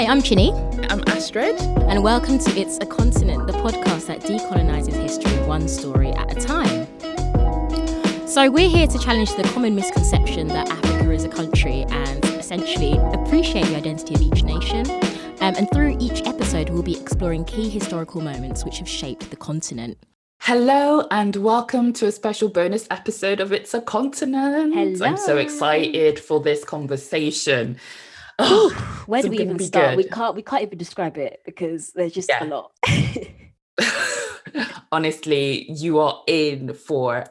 Hi, I'm Chinny. I'm Astrid. And welcome to It's a Continent, the podcast that decolonizes history one story at a time. So, we're here to challenge the common misconception that Africa is a country and essentially appreciate the identity of each nation. Um, and through each episode, we'll be exploring key historical moments which have shaped the continent. Hello and welcome to a special bonus episode of It's a Continent. Hello. I'm so excited for this conversation. Oh, Where do we even start? Good. We can't we can't even describe it because there's just yeah. a lot. Honestly, you are in for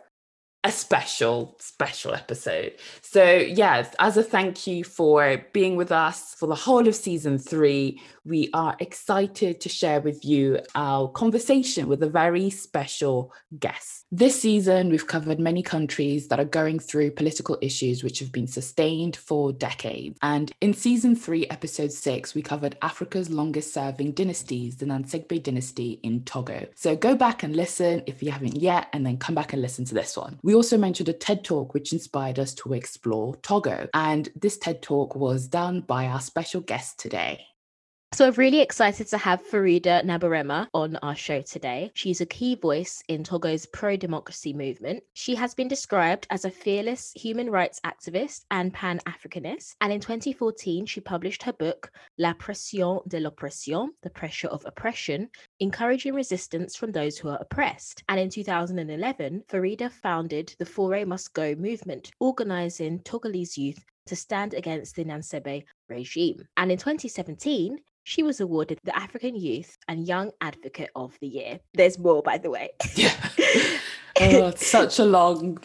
a special, special episode. So, yes, as a thank you for being with us for the whole of season three, we are excited to share with you our conversation with a very special guest. This season, we've covered many countries that are going through political issues which have been sustained for decades. And in season three, episode six, we covered Africa's longest serving dynasties, the Gnassingbe dynasty in Togo. So go back and listen if you haven't yet, and then come back and listen to this one. We also mentioned a TED talk which inspired us to explore Togo. And this TED talk was done by our special guest today. So I'm really excited to have Farida Nabourema on our show today. She's a key voice in Togo's pro-democracy movement. She has been described as a fearless human rights activist and pan-Africanist. And in 2014, she published her book La Pression de l'Oppression, The Pressure of Oppression, encouraging resistance from those who are oppressed. And in 2011, Farida founded the Faure Must Go movement, organizing Togolese youth to stand against the Gnassingbe regime. And in 2017, she was awarded the African Youth and Young Advocate of the Year. There's more, by the way. yeah. Oh, such a long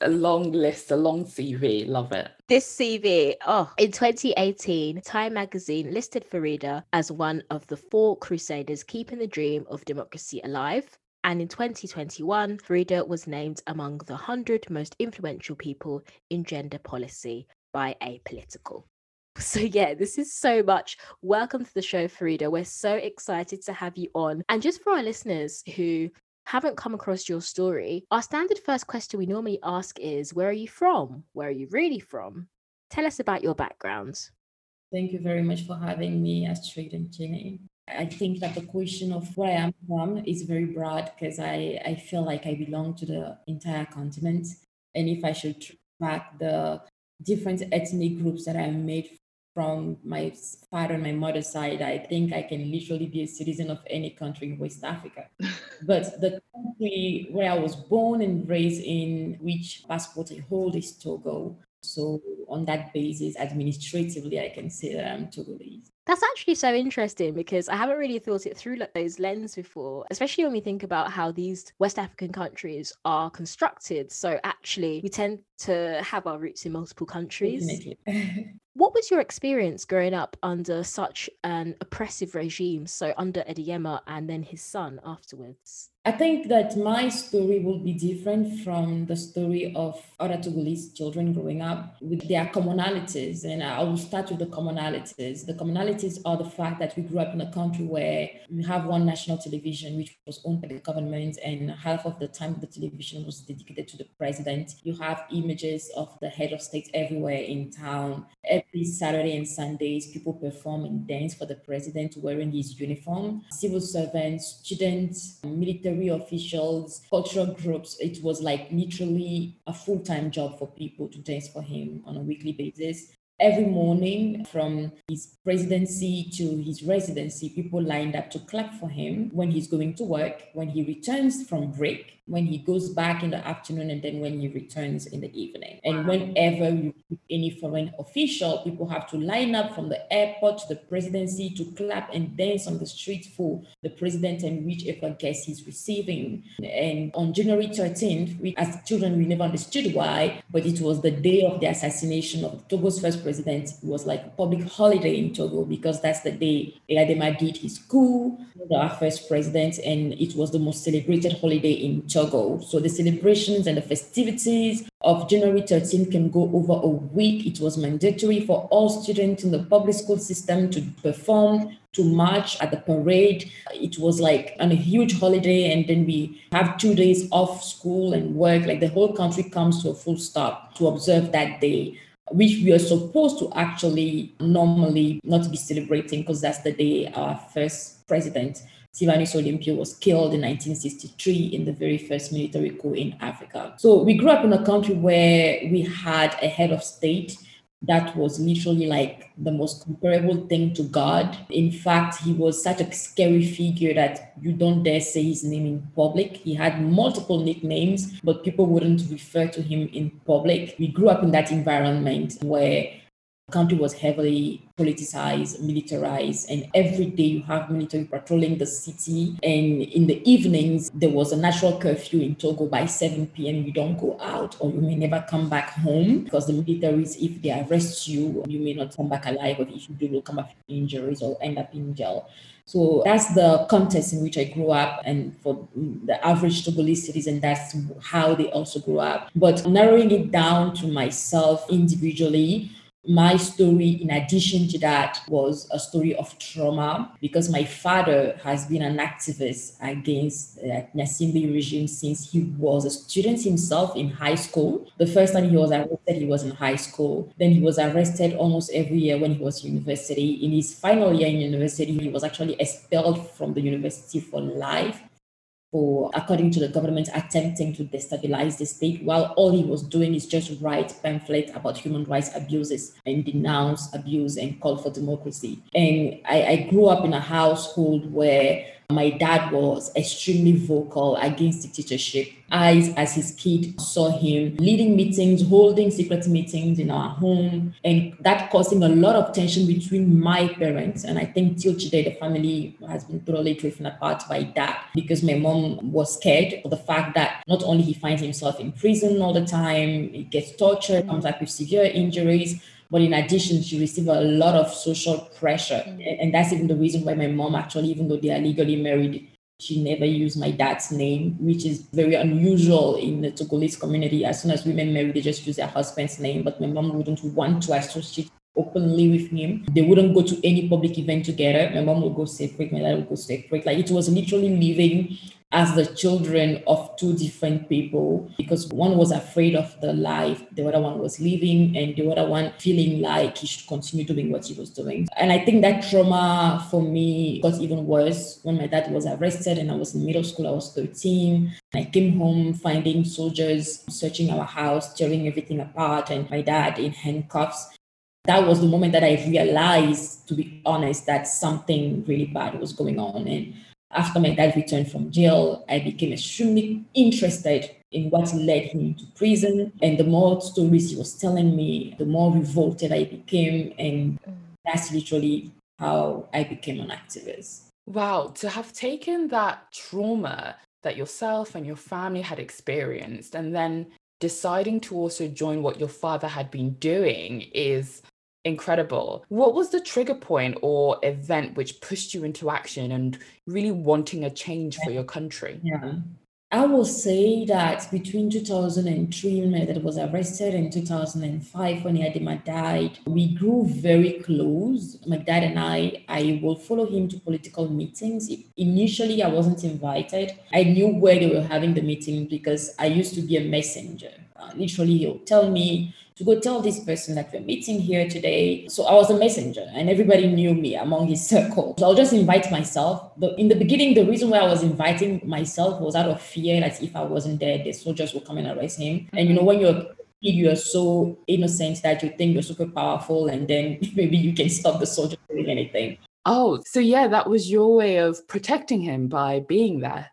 a long list, a long CV. Love it. This CV, oh, in 2018, Time magazine listed Farida as one of the four crusaders keeping the dream of democracy alive. And in 2021, Farida was named among the 100 most influential people in gender policy by Apolitical. So, yeah, this is so much. Welcome to the show, Farida. We're so excited to have you on. And just for our listeners who haven't come across your story, our standard first question we normally ask is Where are you from? Where are you really from? Tell us about your background. Thank you very much for having me, Astrid and Jenny. I think that the question of where I am from is very broad because I, I feel like I belong to the entire continent. And if I should track the different ethnic groups that I made from my father and my mother's side, I think I can literally be a citizen of any country in West Africa. but the country where I was born and raised in, which passport I hold, is Togo. So on that basis, administratively, I can say that I'm Togolese. That's actually so interesting because I haven't really thought it through like those lens before, especially when we think about how these West African countries are constructed. So actually, we tend to have our roots in multiple countries. what was your experience growing up under such an oppressive regime? So under Eyadema and then his son afterwards. I think that my story will be different from the story of other Togolese children growing up with their commonalities. And I will start with the commonalities. The commonalities are the fact that we grew up in a country where we have one national television, which was owned by the government, and half of the time the television was dedicated to the president. You have images of the head of state everywhere in town. Every Saturday and Sundays, people perform and dance for the president wearing his uniform. Civil servants, students, military officials, cultural groups. It was like literally a full time job for people to dance for him on a weekly basis every morning from his presidency to his residency, people lined up to clap for him when he's going to work, when he returns from break, when he goes back in the afternoon, and then when he returns in the evening. And whenever you any foreign official, people have to line up from the airport to the presidency to clap and dance on the street for the president and whichever guest he's receiving. And on January 13th, we, as children, we never understood why, but it was the day of the assassination of Togo's first president. It was like a public holiday in Togo because that's the day Eyadema did his coup, our first president, and it was the most celebrated holiday in Togo. So the celebrations and the festivities of January 13 can go over a week. It was mandatory for all students in the public school system to perform, to march at the parade. It was like on a huge holiday, and then we have two days off school and work. Like the whole country comes to a full stop to observe that day. which we are supposed to actually normally not be celebrating because that's the day our first president, Sylvanus Olympio, was killed in 1963 in the very first military coup in Africa. So we grew up in a country where we had a head of state that was literally like the most comparable thing to God. In fact, he was such a scary figure that you don't dare say his name in public. He had multiple nicknames, but people wouldn't refer to him in public. We grew up in that environment where country was heavily politicized, militarized, and every day you have military patrolling the city. And in the evenings, there was a national curfew in Togo by 7 p.m. You don't go out or you may never come back home because the militaries, if they arrest you, you may not come back alive, or if you do, you'll come back with injuries or end up in jail. So that's the context in which I grew up. And for the average Togolese citizen, that's how they also grew up. But narrowing it down to myself individually, my story, in addition to that, was a story of trauma because my father has been an activist against the Gnassingbe regime since he was a student himself in high school. The first time he was arrested, he was in high school. Then he was arrested almost every year when he was university. In his final year in university, he was actually expelled from the university for life for, according to the government, attempting to destabilize the state, while all he was doing is just write pamphlets about human rights abuses and denounce abuse and call for democracy. And I, I grew up in a household where my dad was extremely vocal against dictatorship. I, as his kid, saw him leading meetings, holding secret meetings in our home, and that causing a lot of tension between my parents. And I think till today, the family has been totally driven apart by that because my mom was scared of the fact that not only he finds himself in prison all the time, he gets tortured, comes back with severe injuries, but in addition, she received a lot of social pressure. Mm-hmm. And that's even the reason why my mom actually, even though they are legally married, she never used my dad's name, which is very unusual in the Togolese community. As soon as women marry, they just use their husband's name. But my mom wouldn't want to associate openly with him. They wouldn't go to any public event together. My mom would go separate, my dad would go separate. Like it was literally living as the children of two different people because one was afraid of the life the other one was living and the other one feeling like he should continue doing what he was doing. And i think that trauma for me got even worse when my dad was arrested and i was in middle school i was 13 i came home finding soldiers searching our house tearing everything apart and my dad in handcuffs. That was the moment that i realized to be honest that something really bad was going on. And after my dad returned from jail, I became extremely interested in what led him to prison. And the more stories he was telling me, the more revolted I became. And mm. that's literally how I became an activist. Wow, to have taken that trauma that yourself and your family had experienced and then deciding to also join what your father had been doing is incredible. What was the trigger point or event which pushed you into action and really wanting a change for your country? Yeah. I will say that between 2003 when dad was arrested and 2005 when Eyadema died, we grew very close. My dad and I, I will follow him to political meetings. Initially, I wasn't invited. I knew where they were having the meeting because I used to be a messenger. Uh, literally, he'll tell me to go tell this person that we're meeting here today. So I was a messenger and everybody knew me among his circle. So I'll just invite myself. But in the beginning, the reason why I was inviting myself was out of fear that if I wasn't there, the soldiers would come and arrest him. And you know, when you're you are so innocent that you think you're super powerful and then maybe you can stop the soldier doing anything. Oh, so yeah, that was your way of protecting him by being there.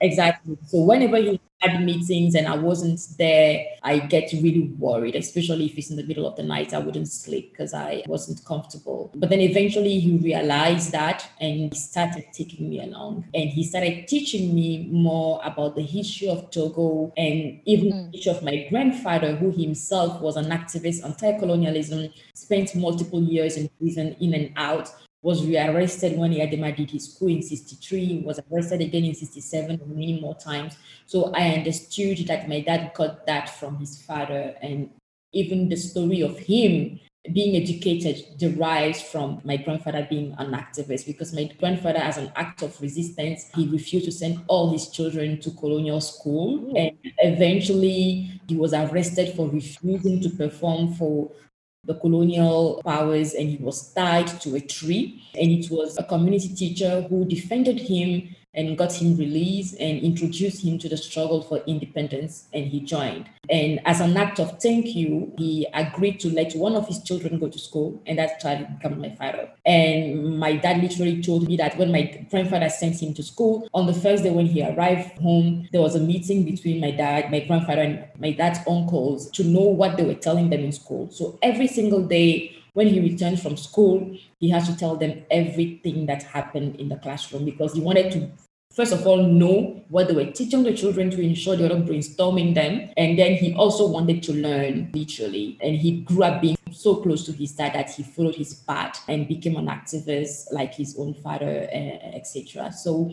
Exactly. So whenever he had meetings and I wasn't there, I get really worried, especially if it's in the middle of the night. I wouldn't sleep because I wasn't comfortable. But then eventually he realized that and he started taking me along. And he started teaching me more about the history of Togo and even mm. the history of my grandfather, who himself was an activist anti-colonialism, spent multiple years in prison in and out was rearrested when Eyadema did his coup in 63, was arrested again in 67 many more times. So I understood that my dad got that from his father. And even the story of him being educated derives from my grandfather being an activist because my grandfather, as an act of resistance, he refused to send all his children to colonial school. Mm. And eventually, he was arrested for refusing to perform for the colonial powers and he was tied to a tree. And it was a community teacher who defended him and got him released and introduced him to the struggle for independence and he joined. And as an act of thank you he agreed to let one of his children go to school and that child became my father. And my dad literally told me that when my grandfather sent him to school on the first day when he arrived home there was a meeting between my dad my grandfather and my dad's uncles to know what they were telling them in school. So every single day when he returned from school, he has to tell them everything that happened in the classroom because he wanted to first of all, know what they were teaching the children to ensure they were not brainstorming them. And then he also wanted to learn literally. And he grew up being so close to his dad that he followed his path and became an activist like his own father, uh, etc. So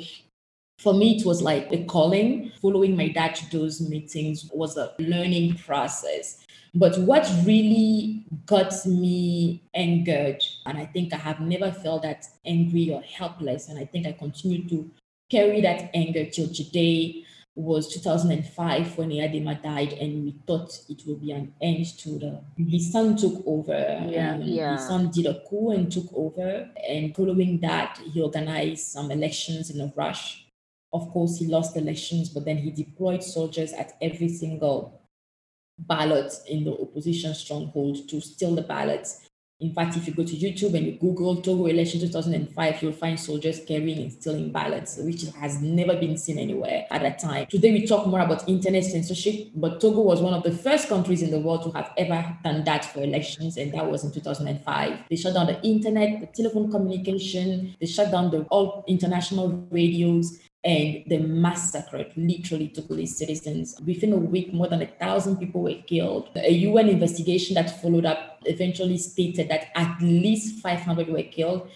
for me, it was like a calling. Following my dad to those meetings was a learning process. But what really got me angered, and I think I have never felt that angry or helpless, and I think I continue to carry that anger till today was 2005 when Eyadema died, and we thought it would be an end to the. His son took over. Yeah, um, yeah. His son did a coup and took over, and following that, he organized some elections in a rush. Of course, he lost elections, but then he deployed soldiers at every single ballot in the opposition stronghold to steal the ballots in fact, if you go to YouTube and you Google Togo election 2005, you'll find soldiers carrying and stealing ballots, which has never been seen anywhere at that time. Today, we talk more about internet censorship, but Togo was one of the first countries in the world to have ever done that for elections, and that was in 2005. They shut down the internet, the telephone communication, they shut down the all international radios, and they massacred literally Togolese citizens. Within a week, more than a thousand people were killed. A UN investigation that followed up eventually stated that at least 500 were killed.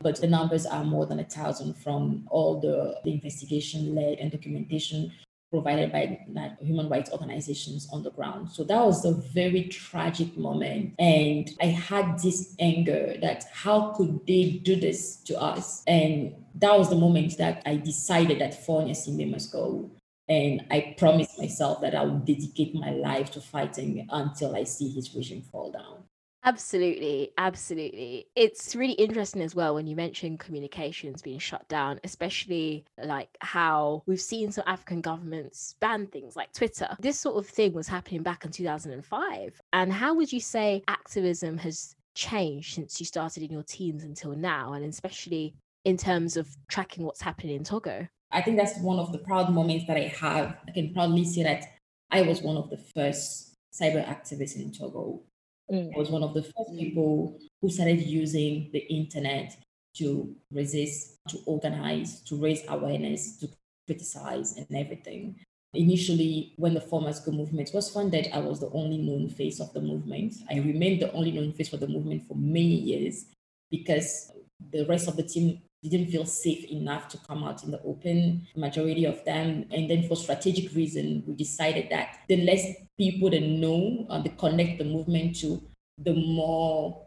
But the numbers are more than a thousand from all the, the investigation led and documentation provided by human rights organizations on the ground. So that was a very tragic moment. And I had this anger that how could they do this to us? And that was the moment that I decided that Simbe must go. And I promised myself that I would dedicate my life to fighting until I see his regime fall down. Absolutely, absolutely. It's really interesting as well when you mention communications being shut down, especially like how we've seen some African governments ban things like Twitter. This sort of thing was happening back in 2005. And how would you say activism has changed since you started in your teens until now, and especially in terms of tracking what's happening in Togo? I think that's one of the proud moments that I have. I can proudly say that I was one of the first cyber activists in Togo Mm. I was one of the first mm. people who started using the internet to resist, to organize, to raise awareness, to criticize, and everything. Initially, when the Faure Must Go movement was funded, I was the only known face of the movement. I remained the only known face for the movement for many years because the rest of the team didn't feel safe enough to come out in the open, majority of them. And then for strategic reason, we decided that the less people that know and uh, they connect the movement to, the more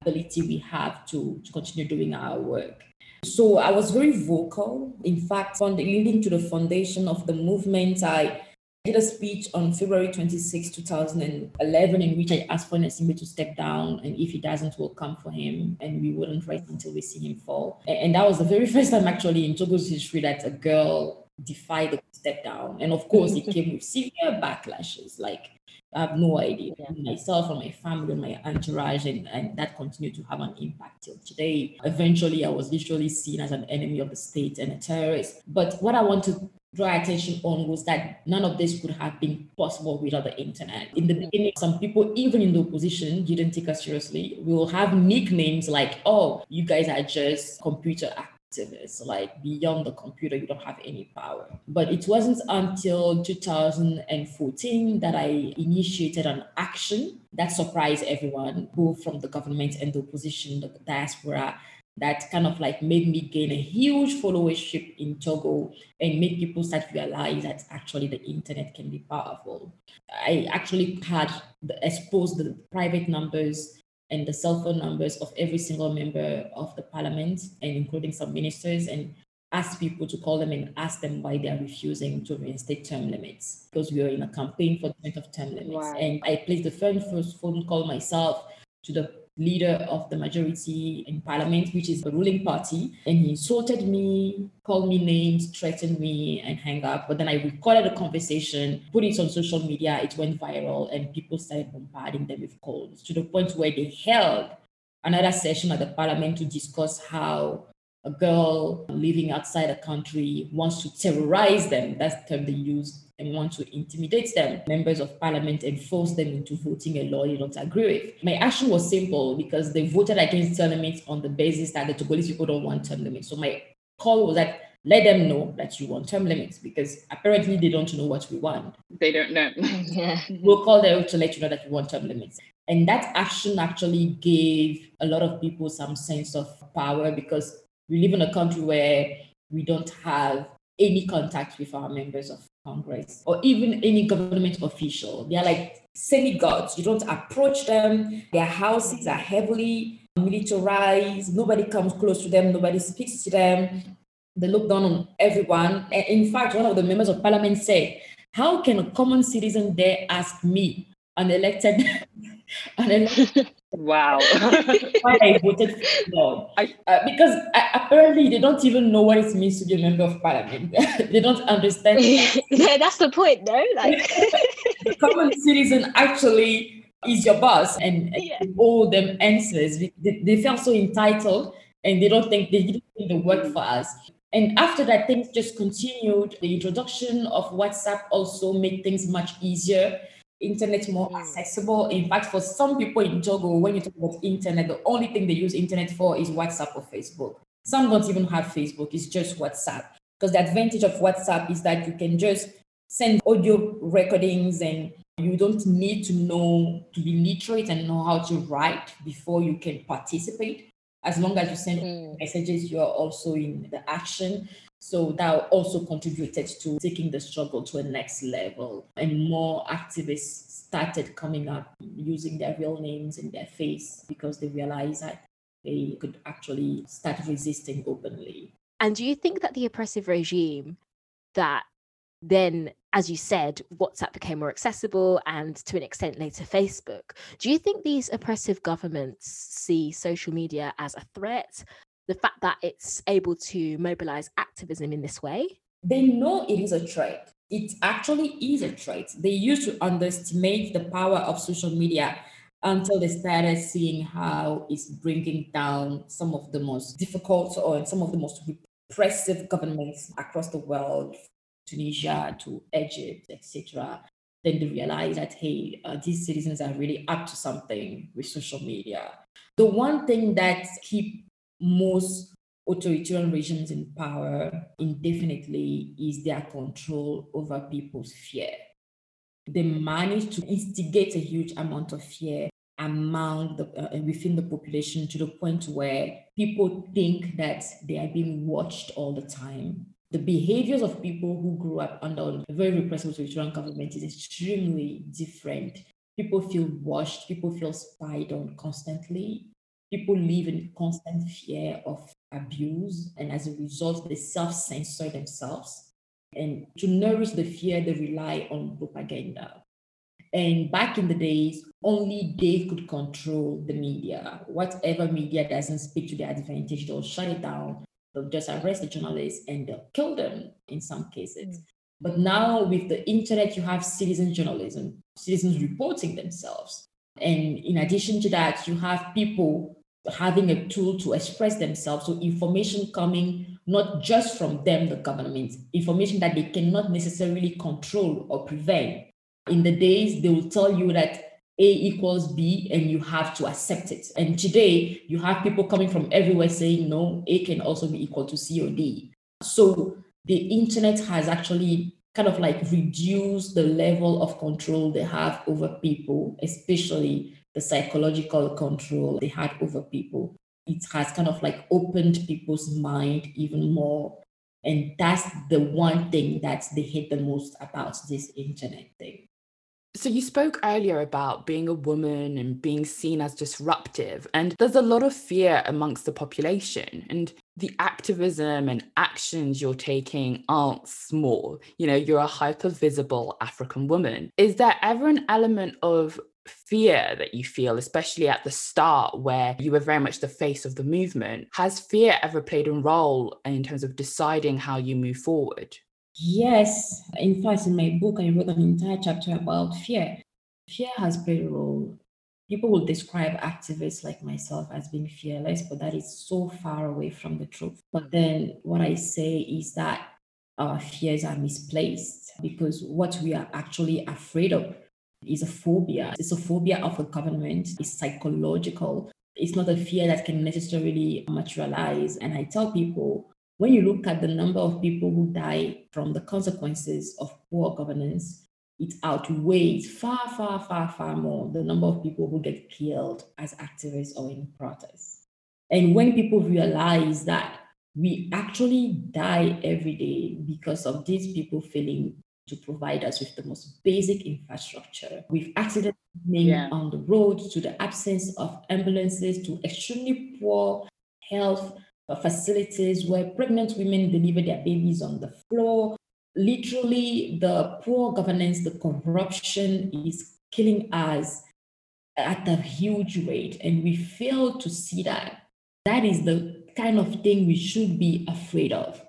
ability we have to, to continue doing our work. So I was very vocal. In fact, on the, leading to the foundation of the movement, I did a speech on February 26, 2011, in which I asked for Gnassingbe to step down, and if he doesn't, we'll come for him, and we wouldn't rest until we see him fall. And that was the very first time, actually, in Togo's history that a girl defied the step down. And of course, it came with severe backlashes. Like, I have no idea. Yeah. Myself and my family, and my entourage, and, and that continued to have an impact till today. Eventually, I was literally seen as an enemy of the state and a terrorist. But what I want to draw attention on was that none of this would have been possible without the internet. In the beginning, some people, even in the opposition, didn't take us seriously. We will have nicknames like, oh, you guys are just computer activists, like beyond the computer, you don't have any power. But it wasn't until 2014 that I initiated an action that surprised everyone, both from the government and the opposition, the diaspora, that kind of like made me gain a huge followership in Togo and made people start to realize that actually the internet can be powerful. I actually had the, exposed the private numbers and the cell phone numbers of every single member of the parliament and including some ministers and asked people to call them and ask them why they are refusing to reinstate term limits because we are in a campaign for the of term limits. Wow. And I placed the first phone call myself to the leader of the majority in parliament, which is the ruling party. And he insulted me, called me names, threatened me, and hang up. But then I recorded a conversation, put it on social media, it went viral, and people started bombarding them with calls to the point where they held another session at the parliament to discuss how a girl living outside a country wants to terrorize them. That's the term they use and want to intimidate them, members of parliament, and force them into voting a law they don't agree with. My action was simple because they voted against term limits on the basis that the Togolese people don't want term limits. So my call was that let them know that you want term limits because apparently they don't know what we want. They don't know. yeah. We'll call them to let you know that we want term limits. And that action actually gave a lot of people some sense of power because we live in a country where we don't have any contact with our members of Congress or even any government official. They are like semi gods. You don't approach them. Their houses are heavily militarized. Nobody comes close to them. Nobody speaks to them. They look down on everyone. In fact, one of the members of parliament said, How can a common citizen dare ask me, an elected, an elected Wow. why I voted for. I, uh, because uh, apparently they don't even know what it means to be a member of parliament. they don't understand. yeah, that's the point, though. Like the common citizen actually is your boss and, and yeah. owe them answers. They, they felt so entitled and they don't think they didn't do the work for us. And after that, things just continued. The introduction of WhatsApp also made things much easier internet more mm. accessible. In fact, for some people in Togo, when you talk about internet, the only thing they use internet for is WhatsApp or Facebook. Some don't even have Facebook, it's just WhatsApp. Because the advantage of WhatsApp is that you can just send audio recordings and you don't need to know to be literate and know how to write before you can participate. As long as you send mm. messages, you are also in the action. So that also contributed to taking the struggle to a next level. And more activists started coming up using their real names and their face because they realized that they could actually start resisting openly. And do you think that the oppressive regime that then, as you said, WhatsApp became more accessible and to an extent later Facebook, do you think these oppressive governments see social media as a threat, the fact that it's able to mobilize activism in this way? They know it is a threat. It actually is a threat. They used to underestimate the power of social media until they started seeing how it's bringing down some of the most difficult or some of the most repressive governments across the world, Tunisia to Egypt, etc. Then they realize that hey, uh, these citizens are really up to something with social media. The one thing that keep most authoritarian regimes in power indefinitely is their control over people's fear. They manage to instigate a huge amount of fear among the uh, within the population to the point where people think that they are being watched all the time. The behaviors of people who grew up under a very repressive authoritarian government is extremely different. People feel watched, people feel spied on constantly people live in constant fear of abuse, and as a result, they self censor themselves. And to nourish the fear, they rely on propaganda. And back in the days, only they could control the media. Whatever media doesn't speak to their advantage, they'll shut it down. They'll just arrest the journalists and they'll kill them in some cases. Mm. But now with the internet, you have citizen journalism, citizens reporting themselves. And in addition to that, you have people having a tool to express themselves. So information coming not just from them, the government, information that they cannot necessarily control or prevent. In the days, they will tell you that A equals B and you have to accept it. And today, you have people coming from everywhere saying, no, A can also be equal to C or D. So the internet has actually kind of like reduced the level of control they have over people, especially the psychological control they had over people. It has kind of like opened people's mind even more. And that's the one thing that they hate the most about this internet thing. So, you spoke earlier about being a woman and being seen as disruptive, and there's a lot of fear amongst the population. And the activism and actions you're taking aren't small. You know, you're a hyper visible African woman. Is there ever an element of fear that you feel, especially at the start where you were very much the face of the movement? Has fear ever played a role in terms of deciding how you move forward? Yes. In fact, in my book, I wrote an entire chapter about fear. Fear has played a role people will describe activists like myself as being fearless, but that is so far away from the truth. But then what I say is that our fears are misplaced because what we are actually afraid of is a phobia. It's a phobia of a government, it's psychological. It's not a fear that can necessarily materialize. And I tell people when you look at the number of people who die from the consequences of poor governance, it outweighs far, far, far, far more the number of people who get killed as activists or in protests. And when people realize that we actually die every day because of these people failing to provide us with the most basic infrastructure, with accidents yeah. on the road, to the absence of ambulances, to extremely poor health facilities where pregnant women deliver their babies on the floor, literally the poor governance, the corruption is killing us at a huge rate. And we fail to see that. That is the kind of thing we should be afraid of.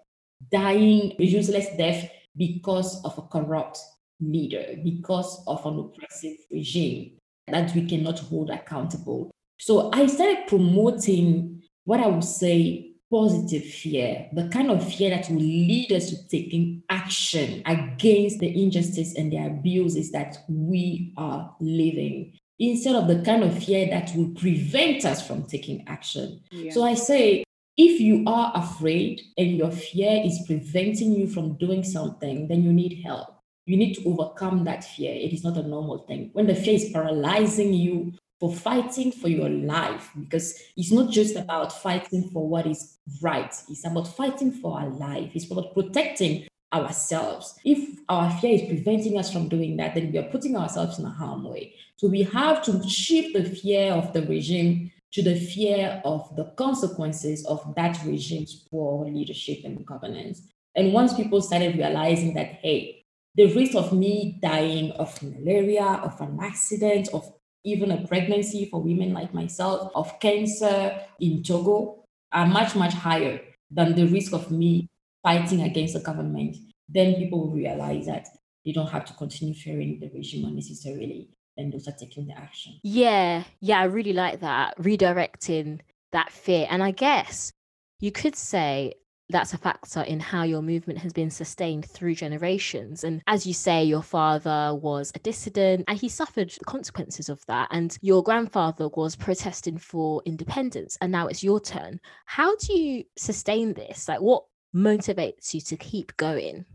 Dying a useless death because of a corrupt leader, because of an oppressive regime that we cannot hold accountable. So I started promoting what I would say positive fear, the kind of fear that will lead us to taking action against the injustice and the abuses that we are living, instead of the kind of fear that will prevent us from taking action. Yeah. So I say, if you are afraid and your fear is preventing you from doing something, then you need help. You need to overcome that fear. It is not a normal thing. When the fear is paralyzing you, for fighting for your life because it's not just about fighting for what is right, it's about fighting for our life, it's about protecting ourselves. If our fear is preventing us from doing that, then we are putting ourselves in a harm way. So we have to shift the fear of the regime to the fear of the consequences of that regime's poor leadership and governance. And once people started realizing that, hey, the risk of me dying of malaria, of an accident, of even a pregnancy for women like myself of cancer in Togo are much, much higher than the risk of me fighting against the government, then people will realize that they don't have to continue fearing the regime unnecessarily and they'll taking the action. Yeah, yeah, I really like that. Redirecting that fear. And I guess you could say that's a factor in how your movement has been sustained through generations. And as you say, your father was a dissident and he suffered the consequences of that. And your grandfather was protesting for independence. And now it's your turn. How do you sustain this? Like, what motivates you to keep going?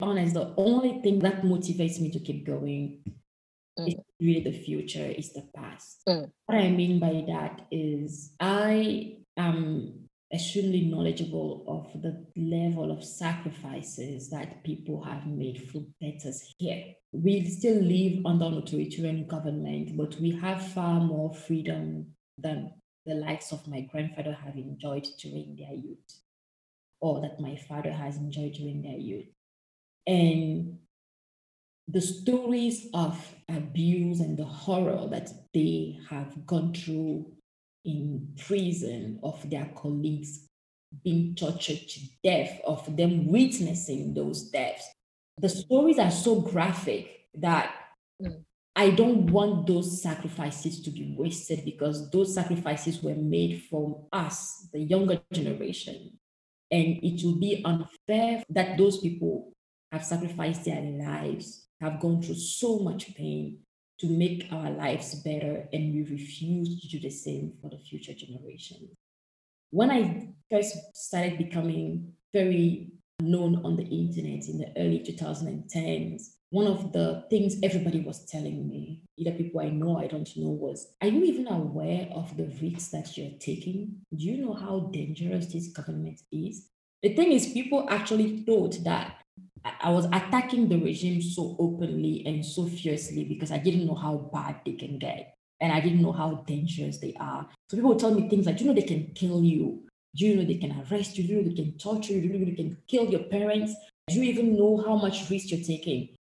Honest, the only thing that motivates me to keep going Mm. It's really the future, it's the past. Mm. What I mean by that is I am extremely knowledgeable of the level of sacrifices that people have made for betters here. We still live under an authoritarian government, but we have far more freedom than the likes of my grandfather have enjoyed during their youth, or that my father has enjoyed during their youth. And the stories of abuse and the horror that they have gone through in prison of their colleagues being tortured to death, of them witnessing those deaths. The stories are so graphic that mm. I don't want those sacrifices to be wasted because those sacrifices were made from us, the younger generation. And it will be unfair that those people have sacrificed their lives, have gone through so much pain, to make our lives better, and we refuse to do the same for the future generations. When I first started becoming very known on the internet in the early 2010s, one of the things everybody was telling me, either people I know, or I don't know, was Are you even aware of the risks that you're taking? Do you know how dangerous this government is? The thing is, people actually thought that I was attacking the regime so openly and so fiercely because I didn't know how bad they can get. And I didn't know how dangerous they are. So people would tell me things like, you know, they can kill you. Do you know they can arrest you? Do you know they can torture you? Do you know they can kill your parents? Do you even know how much risk you're taking?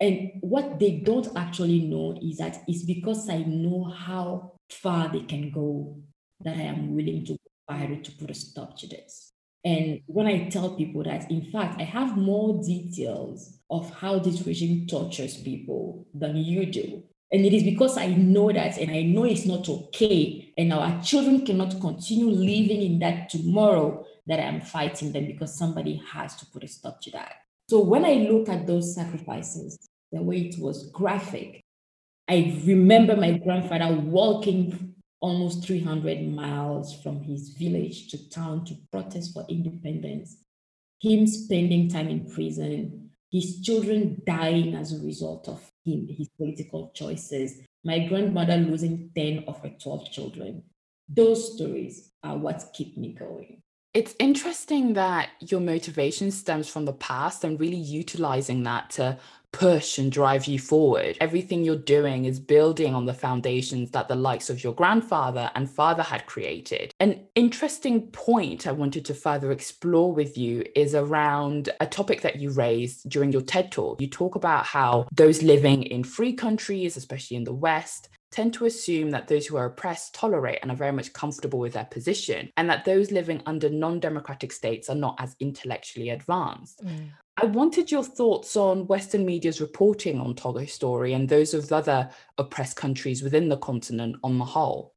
And what they don't actually know is that it's because I know how far they can go that I am willing to fight to put a stop to this. And when I tell people that, in fact, I have more details of how this regime tortures people than you do. And it is because I know that and I know it's not okay. And our children cannot continue living in that tomorrow that I'm fighting them because somebody has to put a stop to that. So when I look at those sacrifices, the way it was graphic, I remember my grandfather walking almost 300 miles from his village to town to protest for independence, him spending time in prison, his children dying as a result of him, his political choices, my grandmother losing 10 of her 12 children. Those stories are what keep me going. It's interesting that your motivation stems from the past and really utilizing that to push and drive you forward. Everything you're doing is building on the foundations that the likes of your grandfather and father had created. An interesting point I wanted to further explore with you is around a topic that you raised during your TED talk. You talk about how those living in free countries, especially in the West, tend to assume that those who are oppressed tolerate and are very much comfortable with their position, and that those living under non democratic states are not as intellectually advanced. Mm. I wanted your thoughts on Western media's reporting on Togo's story and those of other oppressed countries within the continent on the whole.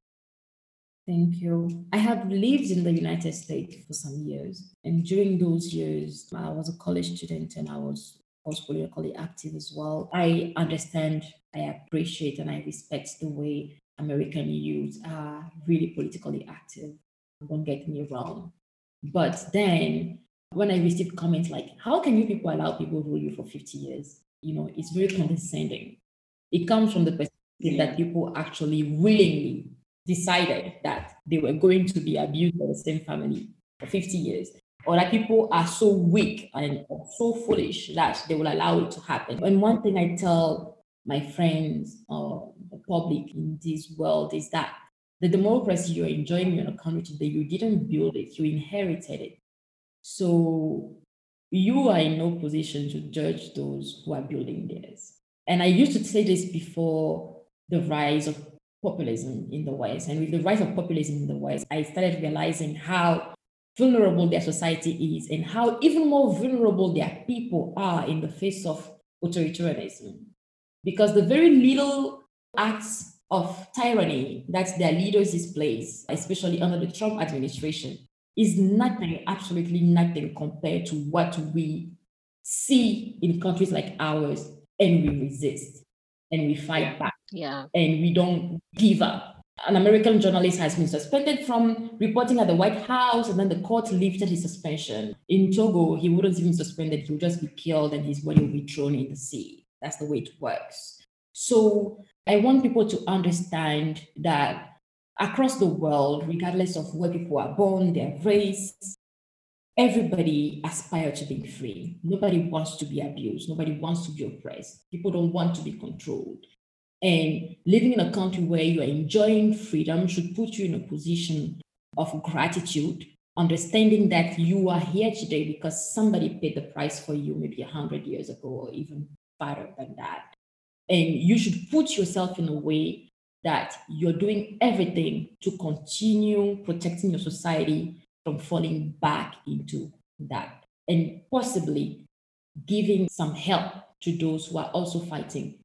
Thank you. I have lived in the United States for some years. And during those years, I was a college student and I was, was politically active as well. I understand, I appreciate, and I respect the way American youth are really politically active. Don't get me wrong. But then when I receive comments like, how can you people allow people to rule you for 50 years? You know, it's very condescending. It comes from the perspective yeah. that people actually willingly decided that they were going to be abused by the same family for 50 years. Or that people are so weak and so foolish that they will allow it to happen. And one thing I tell my friends or the public in this world is that the democracy you're enjoying in a country today, you didn't build it, you inherited it. So you are in no position to judge those who are building theirs. And I used to say this before the rise of populism in the West. And with the rise of populism in the West, I started realizing how vulnerable their society is and how even more vulnerable their people are in the face of authoritarianism. Because the very little acts of tyranny that their leaders display, especially under the Trump administration, is nothing, absolutely nothing compared to what we see in countries like ours, and we resist and we fight back. Yeah. And we don't give up. An American journalist has been suspended from reporting at the White House, and then the court lifted his suspension. In Togo, he wouldn't even be suspended, he would just be killed and his body will be thrown in the sea. That's the way it works. So I want people to understand that across the world, regardless of where people are born, their race, everybody aspires to be free. Nobody wants to be abused. Nobody wants to be oppressed. People don't want to be controlled. And living in a country where you are enjoying freedom should put you in a position of gratitude, understanding that you are here today because somebody paid the price for you maybe 100 years ago or even farther than that. And you should put yourself in a way that you're doing everything to continue protecting your society from falling back into that and possibly giving some help to those who are also fighting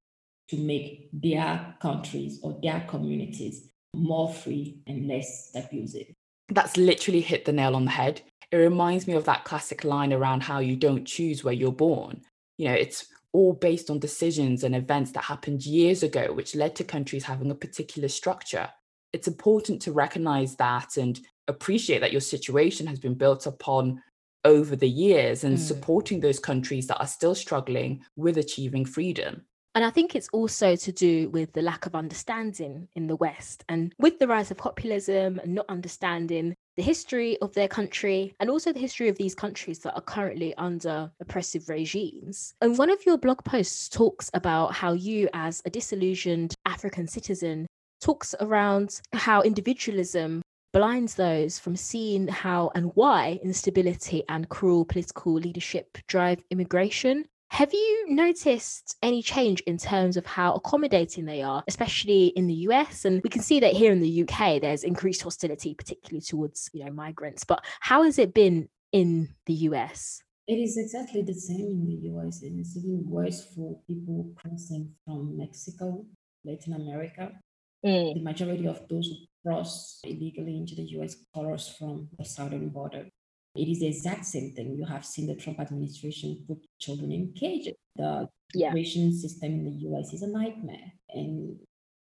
to make their countries or their communities more free and less abusive. That's literally hit the nail on the head. It reminds me of that classic line around how you don't choose where you're born. You know, it's all based on decisions and events that happened years ago, which led to countries having a particular structure. It's important to recognize that and appreciate that your situation has been built upon over the years and mm. supporting those countries that are still struggling with achieving freedom. And I think it's also to do with the lack of understanding in the West. And with the rise of populism and not understanding the history of their country and also the history of these countries that are currently under oppressive regimes. And one of your blog posts talks about how you, as a disillusioned African citizen, talks around how individualism blinds those from seeing how and why instability and cruel political leadership drive immigration. Have you noticed any change in terms of how accommodating they are, especially in the US? And we can see that here in the UK, there's increased hostility, particularly towards you know migrants. But how has it been in the US? It is exactly the same in the US, and it's even worse for people crossing from Mexico, Latin America. Mm. The majority of those who cross illegally into the US cross from the southern border. It is the exact same thing. You have seen the Trump administration put children in cages. The immigration yeah. system in the US is a nightmare. And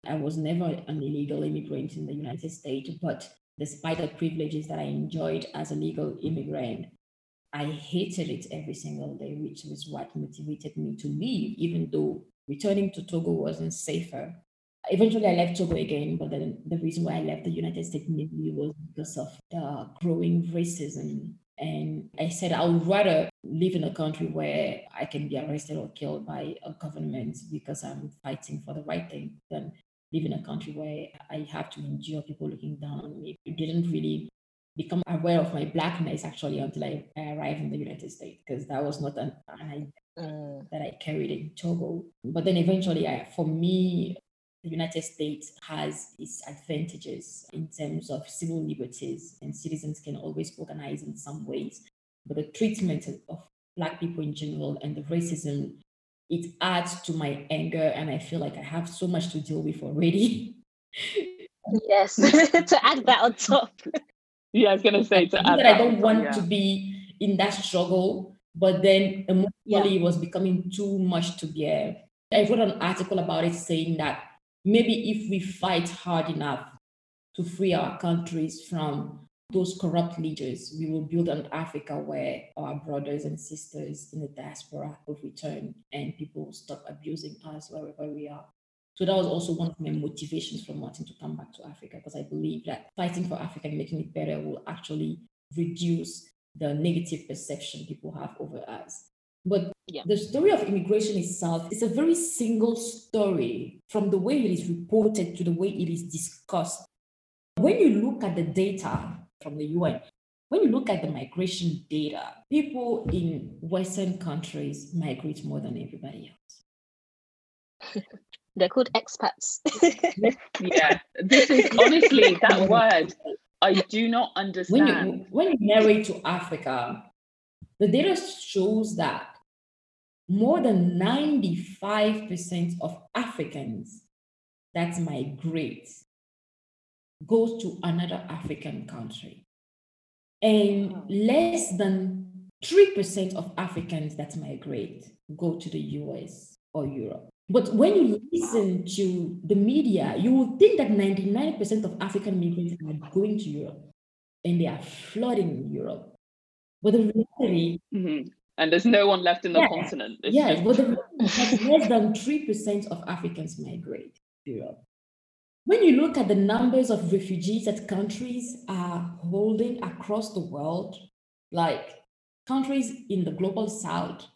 I was never an illegal immigrant in the United States, but despite the privileges that I enjoyed as a legal immigrant, I hated it every single day, which was what motivated me to leave, even though returning to Togo wasn't safer. Eventually, I left Togo again, but then the reason why I left the United States mainly was because of the growing racism. And I said I would rather live in a country where I can be arrested or killed by a government because I'm fighting for the right thing than live in a country where I have to endure people looking down on me. It didn't really become aware of my blackness actually until I, I arrived in the United States because that was not an, an idea mm. that I carried in Togo. But then eventually, I, for me, the United States has its advantages in terms of civil liberties, and citizens can always organize in some ways. But the treatment of Black people in general and the racism, it adds to my anger, and I feel like I have so much to deal with already. yes, to add that on top. Yeah, I was gonna say to add that I don't want yeah. to be in that struggle, but then emotionally yeah. it was becoming too much to bear. I wrote an article about it saying that maybe if we fight hard enough to free our countries from those corrupt leaders, we will build an Africa where our brothers and sisters in the diaspora will return and people will stop abusing us wherever we are. So that was also one of my motivations from wanting to come back to Africa because I believe that fighting for Africa and making it better will actually reduce the negative perception people have over us. But yeah. the story of immigration itself is a very single story from the way it is reported to the way it is discussed. When you look at the data from the UN, when you look at the migration data, people in Western countries migrate more than everybody else. They're called expats. yeah, this is honestly that word. I do not understand. When you, when you narrate to Africa, the data shows that more than 95% of Africans that migrate goes to another African country. And less than 3% of Africans that migrate go to the US or Europe. But when you listen to the media, you will think that 99% of African migrants are going to Europe and they are flooding Europe. But the reality. Mm-hmm. And there's no one left in the yeah, continent. Yes, just... but the, less than 3% of Africans migrate to Europe. When you look at the numbers of refugees that countries are holding across the world, like countries in the global south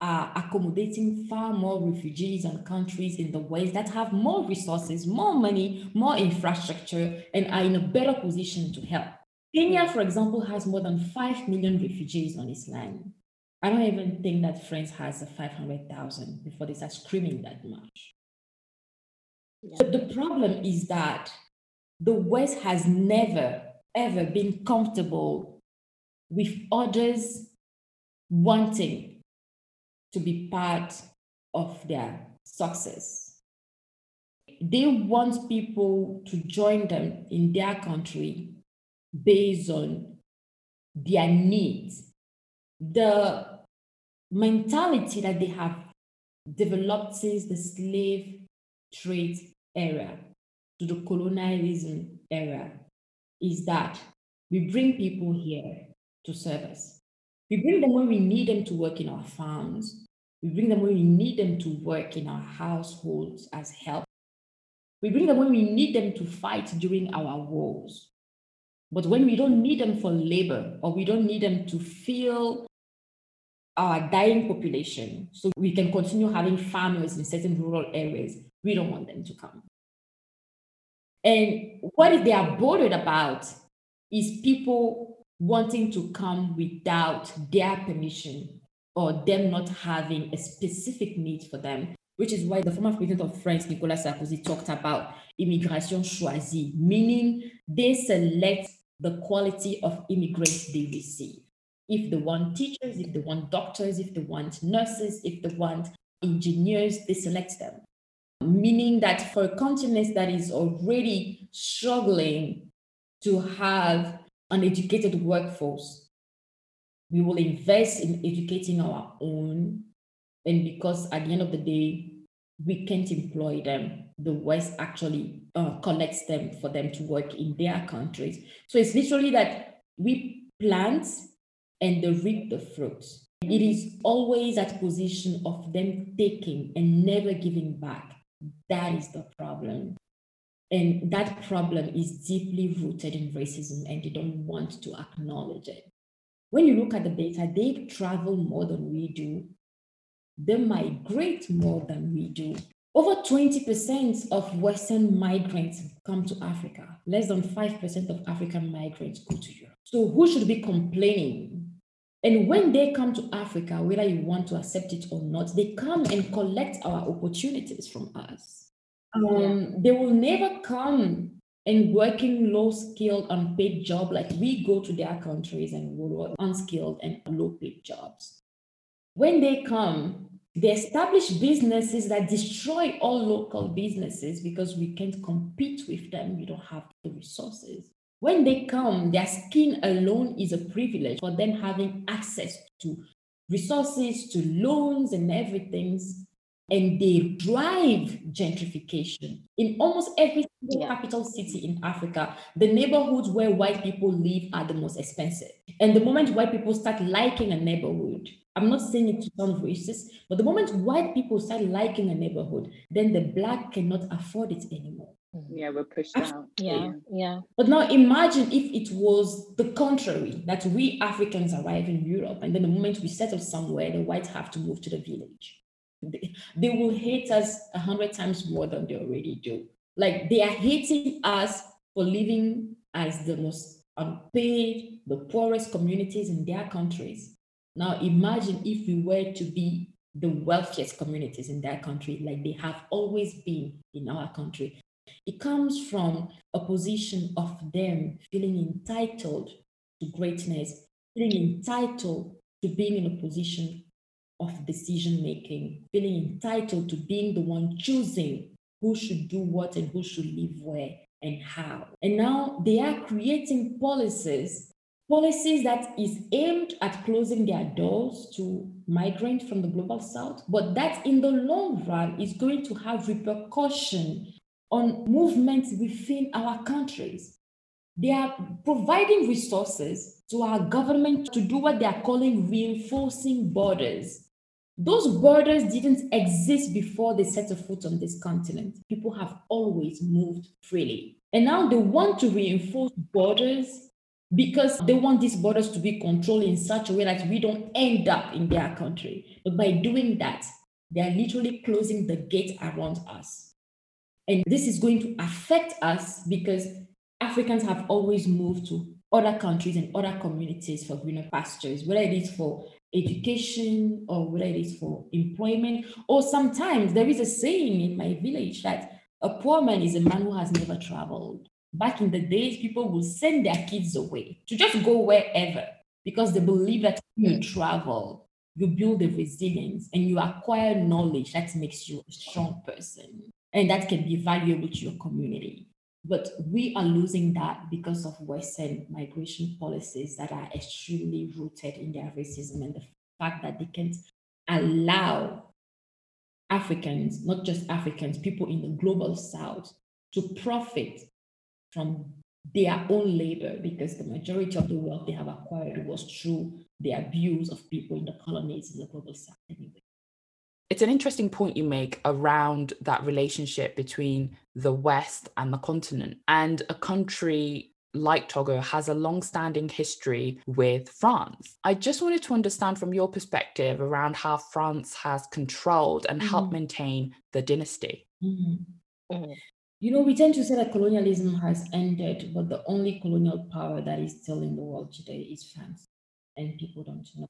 are accommodating far more refugees and countries in the West that have more resources, more money, more infrastructure, and are in a better position to help. Kenya, for example, has more than 5 million refugees on its land. I don't even think that France has a 500,000 before they start screaming that much. Yeah. But the problem is that the West has never, ever been comfortable with others wanting to be part of their success. They want people to join them in their country based on their needs. The mentality that they have developed since the slave trade era to the colonialism era is that we bring people here to serve us. We bring them when we need them to work in our farms. We bring them when we need them to work in our households as help. We bring them when we need them to fight during our wars. But when we don't need them for labor or we don't need them to fill our dying population so we can continue having farmers in certain rural areas, we don't want them to come. And what if they are bothered about is people wanting to come without their permission or them not having a specific need for them, which is why the former president of France, Nicolas Sarkozy, talked about immigration choisie, meaning they select the quality of immigrants they receive. If they want teachers, if they want doctors, if they want nurses, if they want engineers, they select them. Meaning that for a continent that is already struggling to have an educated workforce, we will invest in educating our own. And because at the end of the day, we can't employ them, the West actually uh, collects them for them to work in their countries. So it's literally that we plant and they reap the fruits. It is always at position of them taking and never giving back. That is the problem. And that problem is deeply rooted in racism, and they don't want to acknowledge it. When you look at the data, they travel more than we do, they migrate more than we do. Over 20% of Western migrants come to Africa. Less than 5% of African migrants go to Europe. So, who should be complaining and when they come to Africa, whether you want to accept it or not, they come and collect our opportunities from us. Um, They will never come and working low skilled, unpaid job like we go to their countries and work unskilled and low paid jobs. When they come, they establish businesses that destroy all local businesses because we can't compete with them. We don't have the resources. When they come, their skin alone is a privilege for them having access to resources, to loans, and everything. And they drive gentrification. In almost every yeah. capital city in Africa, the neighborhoods where white people live are the most expensive. And the moment white people start liking a neighborhood, I'm not saying it to sound racist, but the moment white people start liking a neighborhood, then the black cannot afford it anymore. Mm. Yeah, we're pushed out. Yeah, yeah. But now imagine if it was the contrary that we Africans arrive in Europe, and then the moment we settle somewhere, the whites have to move to the village. They, they will hate us a hundred times more than they already do. Like they are hating us for living as the most unpaid, the poorest communities in their countries. Now imagine if we were to be the wealthiest communities in their country, like they have always been in our country. It comes from a position of them feeling entitled to greatness, feeling entitled to being in a position of decision making, feeling entitled to being the one choosing who should do what and who should live where and how. And now they are creating policies, policies that is aimed at closing their doors to migrants from the global south, but that in the long run is going to have repercussion on movements within our countries. They are providing resources to our government to do what they are calling reinforcing borders. Those borders didn't exist before they set a foot on this continent. People have always moved freely. And now they want to reinforce borders because they want these borders to be controlled in such a way that we don't end up in their country. But by doing that, they are literally closing the gate around us. And this is going to affect us because Africans have always moved to other countries and other communities for greener pastures, whether it is for education or whether it is for employment. Or sometimes there is a saying in my village that a poor man is a man who has never traveled. Back in the days, people would send their kids away to just go wherever because they believe that you hmm. travel, you build the resilience and you acquire knowledge that makes you a strong person and that can be valuable to your community. But we are losing that because of Western migration policies that are extremely rooted in their racism and the fact that they can't allow Africans, not just Africans, people in the global south, to profit from their own labor because the majority of the wealth they have acquired was through the abuse of people in the colonies in the global south anyway it's an interesting point you make around that relationship between the West and the continent. And a country like Togo has a long-standing history with France. I just wanted to understand from your perspective around how France has controlled and mm-hmm. helped maintain the dynasty. Mm-hmm. Mm-hmm. You know, we tend to say that colonialism has ended, but the only colonial power that is still in the world today is France, and people don't know.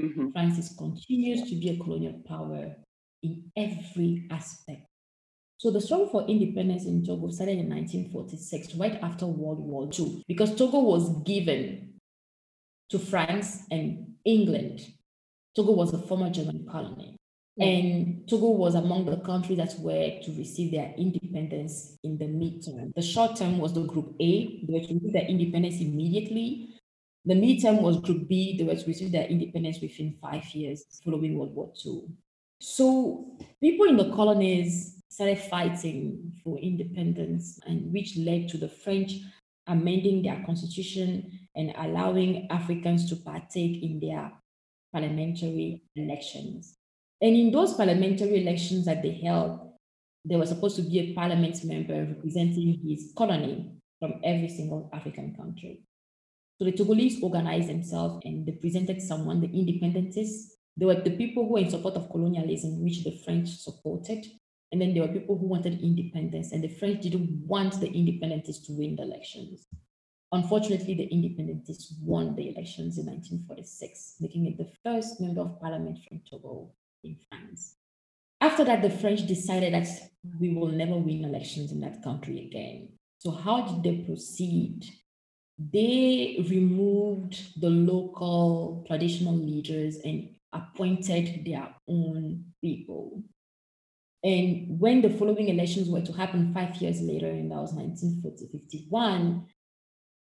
Mm-hmm. France continues to be a colonial power in every aspect. So the struggle for independence in Togo started in 1946, right after World War II, because Togo was given to France and England. Togo was a former German colony. And Togo was among the countries that were to receive their independence in the midterm. The short term was the Group A, they were to receive their independence immediately. The midterm was Group B, they were to receive their independence within five years following World War II. So people in the colonies started fighting for independence, and which led to the French amending their constitution and allowing Africans to partake in their parliamentary elections. And in those parliamentary elections that they held, there was supposed to be a parliament member representing his colony from every single African country. So the Togolese organized themselves and they presented someone, the independentists. They were the people who were in support of colonialism, which the French supported. And then there were people who wanted independence, and the French didn't want the independentists to win the elections. Unfortunately, the independentists won the elections in 1946, making it the first member of parliament from Togo in France. After that, the French decided that we will never win elections in that country again. So, how did they proceed? They removed the local traditional leaders and appointed their own people. And when the following elections were to happen five years later, and that was 1951,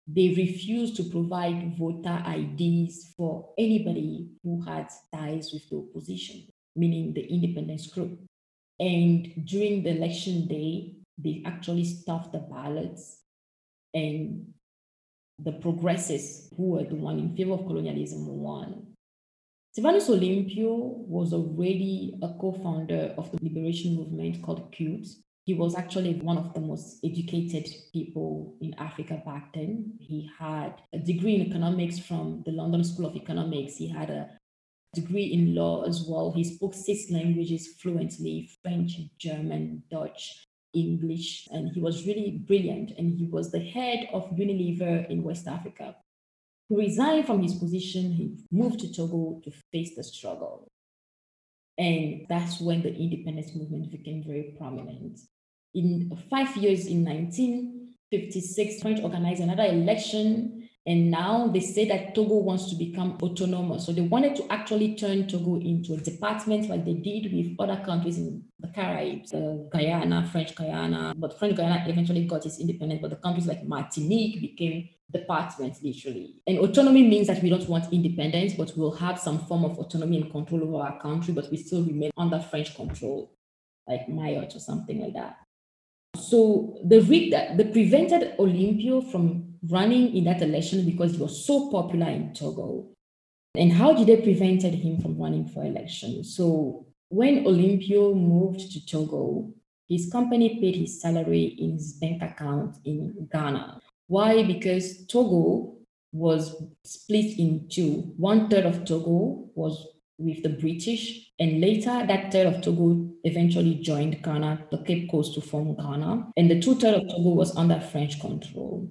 they refused to provide voter IDs for anybody who had ties with the opposition meaning the independence group. And during the election day, they actually stuffed the ballots and the progressives who were the one in favor of colonialism won. Sylvanus Olympio was already a co-founder of the liberation movement called CUTE. He was actually one of the most educated people in Africa back then. He had a degree in economics from the London School of Economics. He had a degree in law as well. He spoke six languages fluently French, German, Dutch, English, and he was really brilliant. And he was the head of Unilever in West Africa. He resigned from his position, he moved to Togo to face the struggle. And that's when the independence movement became very prominent. In five years, in 1956, French organized another election and now they say that Togo wants to become autonomous. So they wanted to actually turn Togo into a department like they did with other countries in the Caribbean, uh, Guyana, French Guyana. But French Guyana eventually got its independence, but the countries like Martinique became departments literally. And autonomy means that we don't want independence, but we'll have some form of autonomy and control over our country, but we still remain under French control, like Mayotte or something like that. So the rig that the prevented Olympio from running in that election because he was so popular in Togo. And how did they prevented him from running for election? So when Olympio moved to Togo, his company paid his salary in his bank account in Ghana. Why? Because Togo was split in two. One third of Togo was with the British, and later that third of Togo eventually joined Ghana, the Cape Coast to form Ghana, and the two third of Togo was under French control.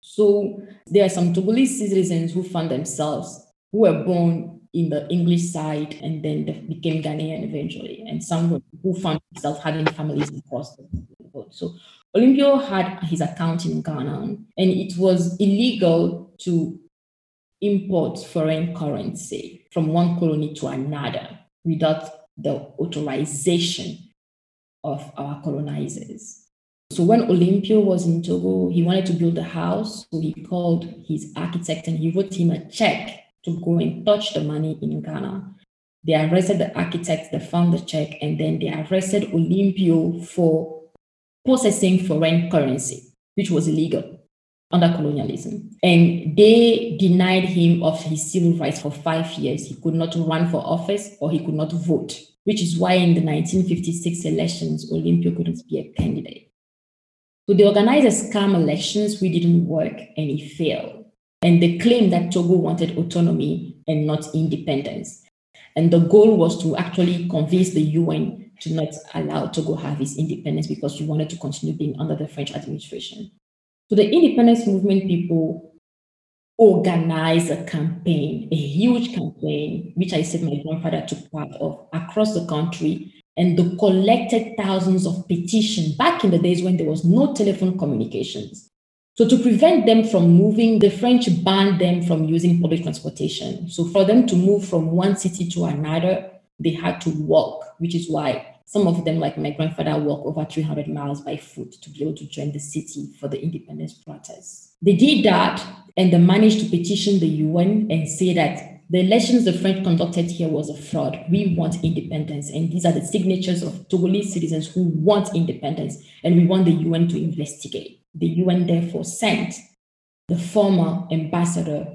So there are some Togolese citizens who found themselves who were born in the English side and then became Ghanaian eventually, and some who found themselves having families across the world. So Olympio had his account in Ghana, and it was illegal to import foreign currency from one colony to another without the authorization of our colonizers. So when Olympio was in Togo, he wanted to build a house. So he called his architect and he wrote him a check to go and touch the money in Ghana. They arrested the architect, they found the check, and then they arrested Olympio for possessing foreign currency, which was illegal under colonialism. And they denied him of his civil rights for five years. He could not run for office or he could not vote, which is why in the 1956 elections, Olympio couldn't be a candidate. So they organized a scam elections which didn't work and it failed. And they claimed that Togo wanted autonomy and not independence. And the goal was to actually convince the UN to not allow Togo have its independence because we wanted to continue being under the French administration. So the independence movement people organized a campaign, a huge campaign, which I said my grandfather took part of across the country. And they collected thousands of petitions back in the days when there was no telephone communications. So to prevent them from moving, the French banned them from using public transportation. So for them to move from one city to another, they had to walk, which is why some of them, like my grandfather, walked over 300 miles by foot to be able to join the city for the independence protests. They did that and they managed to petition the UN and say that the elections the French conducted here was a fraud. We want independence. And these are the signatures of Togolese citizens who want independence. And we want the UN to investigate. The UN therefore sent the former ambassador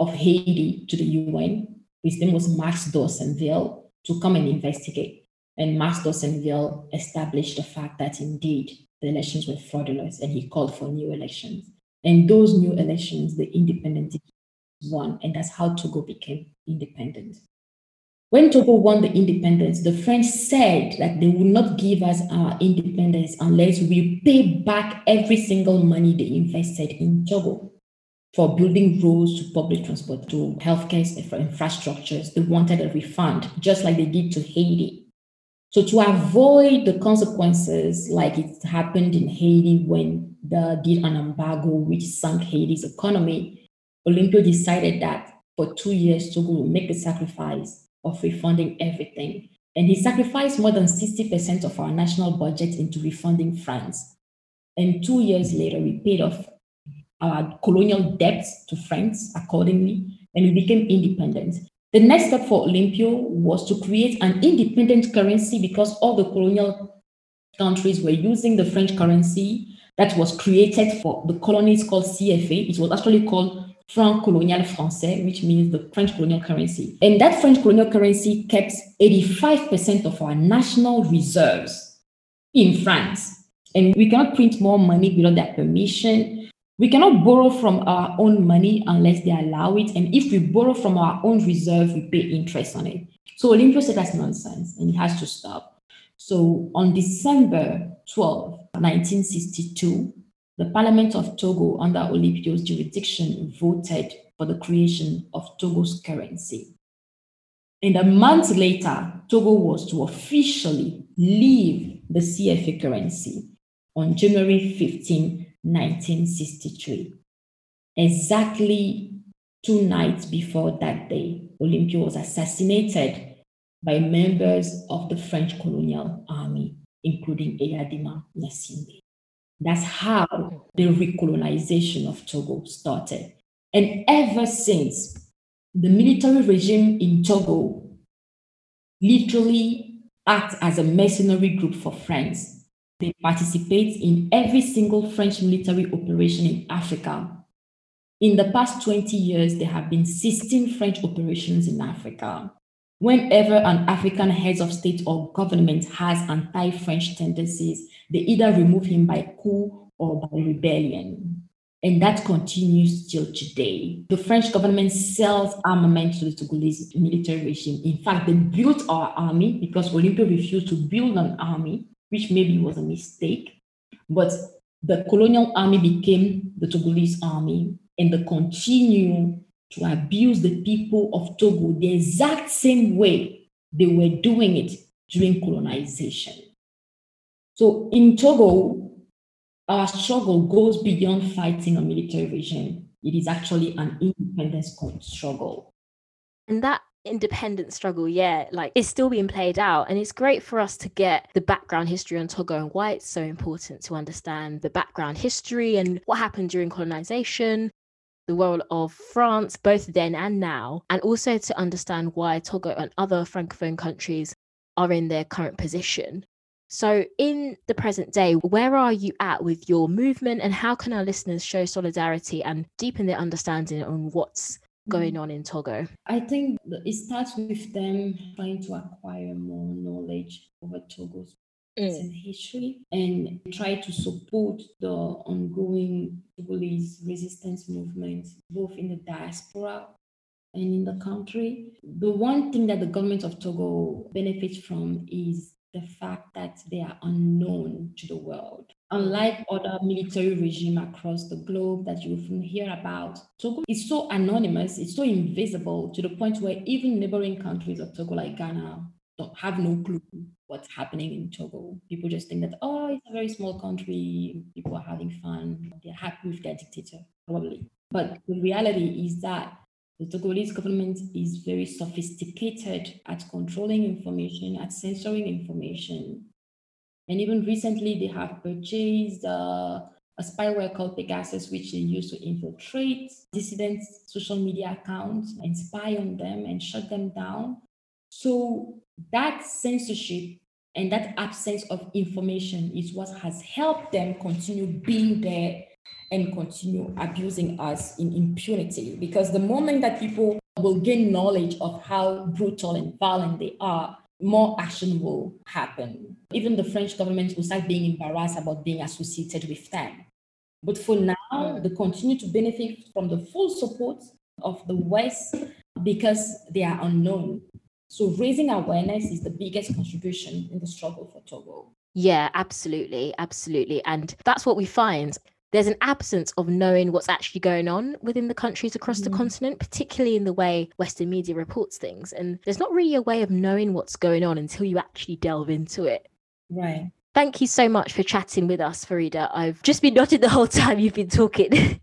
of Haiti to the UN. His name was Max Dorsinville to come and investigate. And Max Dorsinville established the fact that indeed the elections were fraudulent and he called for new elections. And those new elections, the independent won, and that's how Togo became independent. When Togo won the independence, the French said that they would not give us our independence unless we pay back every single money they invested in Togo for building roads to public transport to healthcare infrastructures. They wanted a refund, just like they did to Haiti. So to avoid the consequences like it happened in Haiti when they did an embargo which sank Haiti's economy, Olympio decided that for two years Togo will make the sacrifice of refunding everything. And he sacrificed more than 60% of our national budget into refunding France. And two years later, we paid off our colonial debts to France accordingly, and we became independent. The next step for Olympio was to create an independent currency because all the colonial countries were using the French currency that was created for the colonies called CFA. It was actually called franc colonial français, which means the French colonial currency. And that French colonial currency kept 85% of our national reserves in France. And we cannot print more money without their permission. We cannot borrow from our own money unless they allow it. And if we borrow from our own reserve, we pay interest on it. So Olympio said that's nonsense and it has to stop. So on December 12, 1962, the Parliament of Togo, under Olympio's jurisdiction, voted for the creation of Togo's currency. And a month later, Togo was to officially leave the CFA currency on January 15, 1963. Exactly two nights before that day, Olympio was assassinated by members of the French colonial army, including Eyadema Gnassingbé. That's how the recolonization of Togo started. And ever since, the military regime in Togo literally acts as a mercenary group for France they participate in every single French military operation in Africa. In the past 20 years, there have been 16 French operations in Africa. Whenever an African head of state or government has anti French tendencies, they either remove him by coup or by rebellion. And that continues till today. The French government sells armament to the Togolese military regime. In fact, they built our army because Olympio refused to build an army which maybe was a mistake. But the colonial army became the Togolese army, and they continue to abuse the people of Togo the exact same way they were doing it during colonization. So in Togo, our struggle goes beyond fighting a military regime. It is actually an independence struggle. And that independent struggle, yeah, like it's still being played out. And it's great for us to get the background history on Togo and why it's so important to understand the background history and what happened during colonization, the role of France, both then and now, and also to understand why Togo and other Francophone countries are in their current position. So, in the present day, where are you at with your movement, and how can our listeners show solidarity and deepen their understanding on what's going mm. on in Togo? I think it starts with them trying to acquire more knowledge over Togo's mm. history and try to support the ongoing Togolese resistance movement, both in the diaspora and in the country. The one thing that the government of Togo benefits from is the fact that they are unknown to the world. Unlike other military regime across the globe that you often hear about, Togo is so anonymous, it's so invisible to the point where even neighboring countries of Togo like Ghana don't have no clue what's happening in Togo. People just think that, oh, it's a very small country, people are having fun, they're happy with their dictator, probably. But the reality is that the Togolese government is very sophisticated at controlling information, at censoring information. And even recently, they have purchased uh, a spyware called Pegasus, which they use to infiltrate dissidents' social media accounts and spy on them and shut them down. So that censorship and that absence of information is what has helped them continue being there and continue abusing us in impunity. Because the moment that people will gain knowledge of how brutal and violent they are, more action will happen. Even the French government will start being embarrassed about being associated with them. But for now, mm. they continue to benefit from the full support of the West because they are unknown. So raising awareness is the biggest contribution in the struggle for Togo. Yeah, absolutely. Absolutely. And that's what we find there's an absence of knowing what's actually going on within the countries across mm. the continent, particularly in the way Western media reports things. And there's not really a way of knowing what's going on until you actually delve into it. Right. Thank you so much for chatting with us, Farida. I've just been nodding the whole time you've been talking.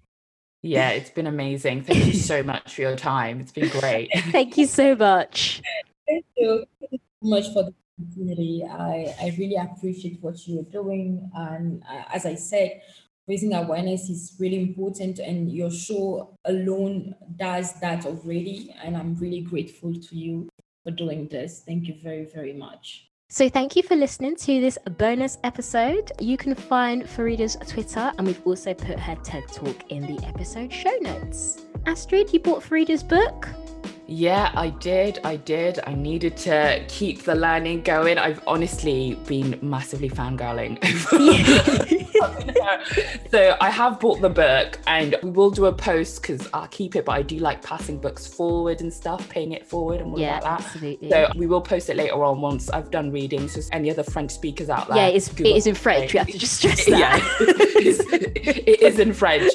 yeah, it's been amazing. Thank you so much for your time. It's been great. Thank you so much. Thank you. So much for the opportunity. I, I really appreciate what you're doing. And uh, as I said, raising awareness is really important and your show alone does that already and i'm really grateful to you for doing this thank you very very much so thank you for listening to this bonus episode. You can find Farida's Twitter and we've also put her TED Talk in the episode show notes. Astrid, you bought Farida's book? Yeah, I did. I did. I needed to keep the learning going. I've honestly been massively fangirling. so I have bought the book and we will do a post because I'll keep it, but I do like passing books forward and stuff, paying it forward and all yeah, like that. Absolutely. So we will post it later on once I've done readings. Just any other French speakers out there. Yeah, it's, it is in French. We have to just stress that. yeah, it is in French.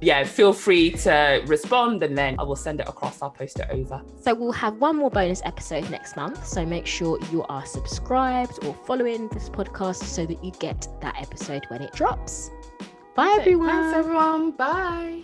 Yeah, feel free to respond and then I will send it across. I'll post it over. So we'll have one more bonus episode next month. So make sure you are subscribed or following this podcast so that you get that episode when it drops. Bye, everyone. Thanks, everyone. Bye.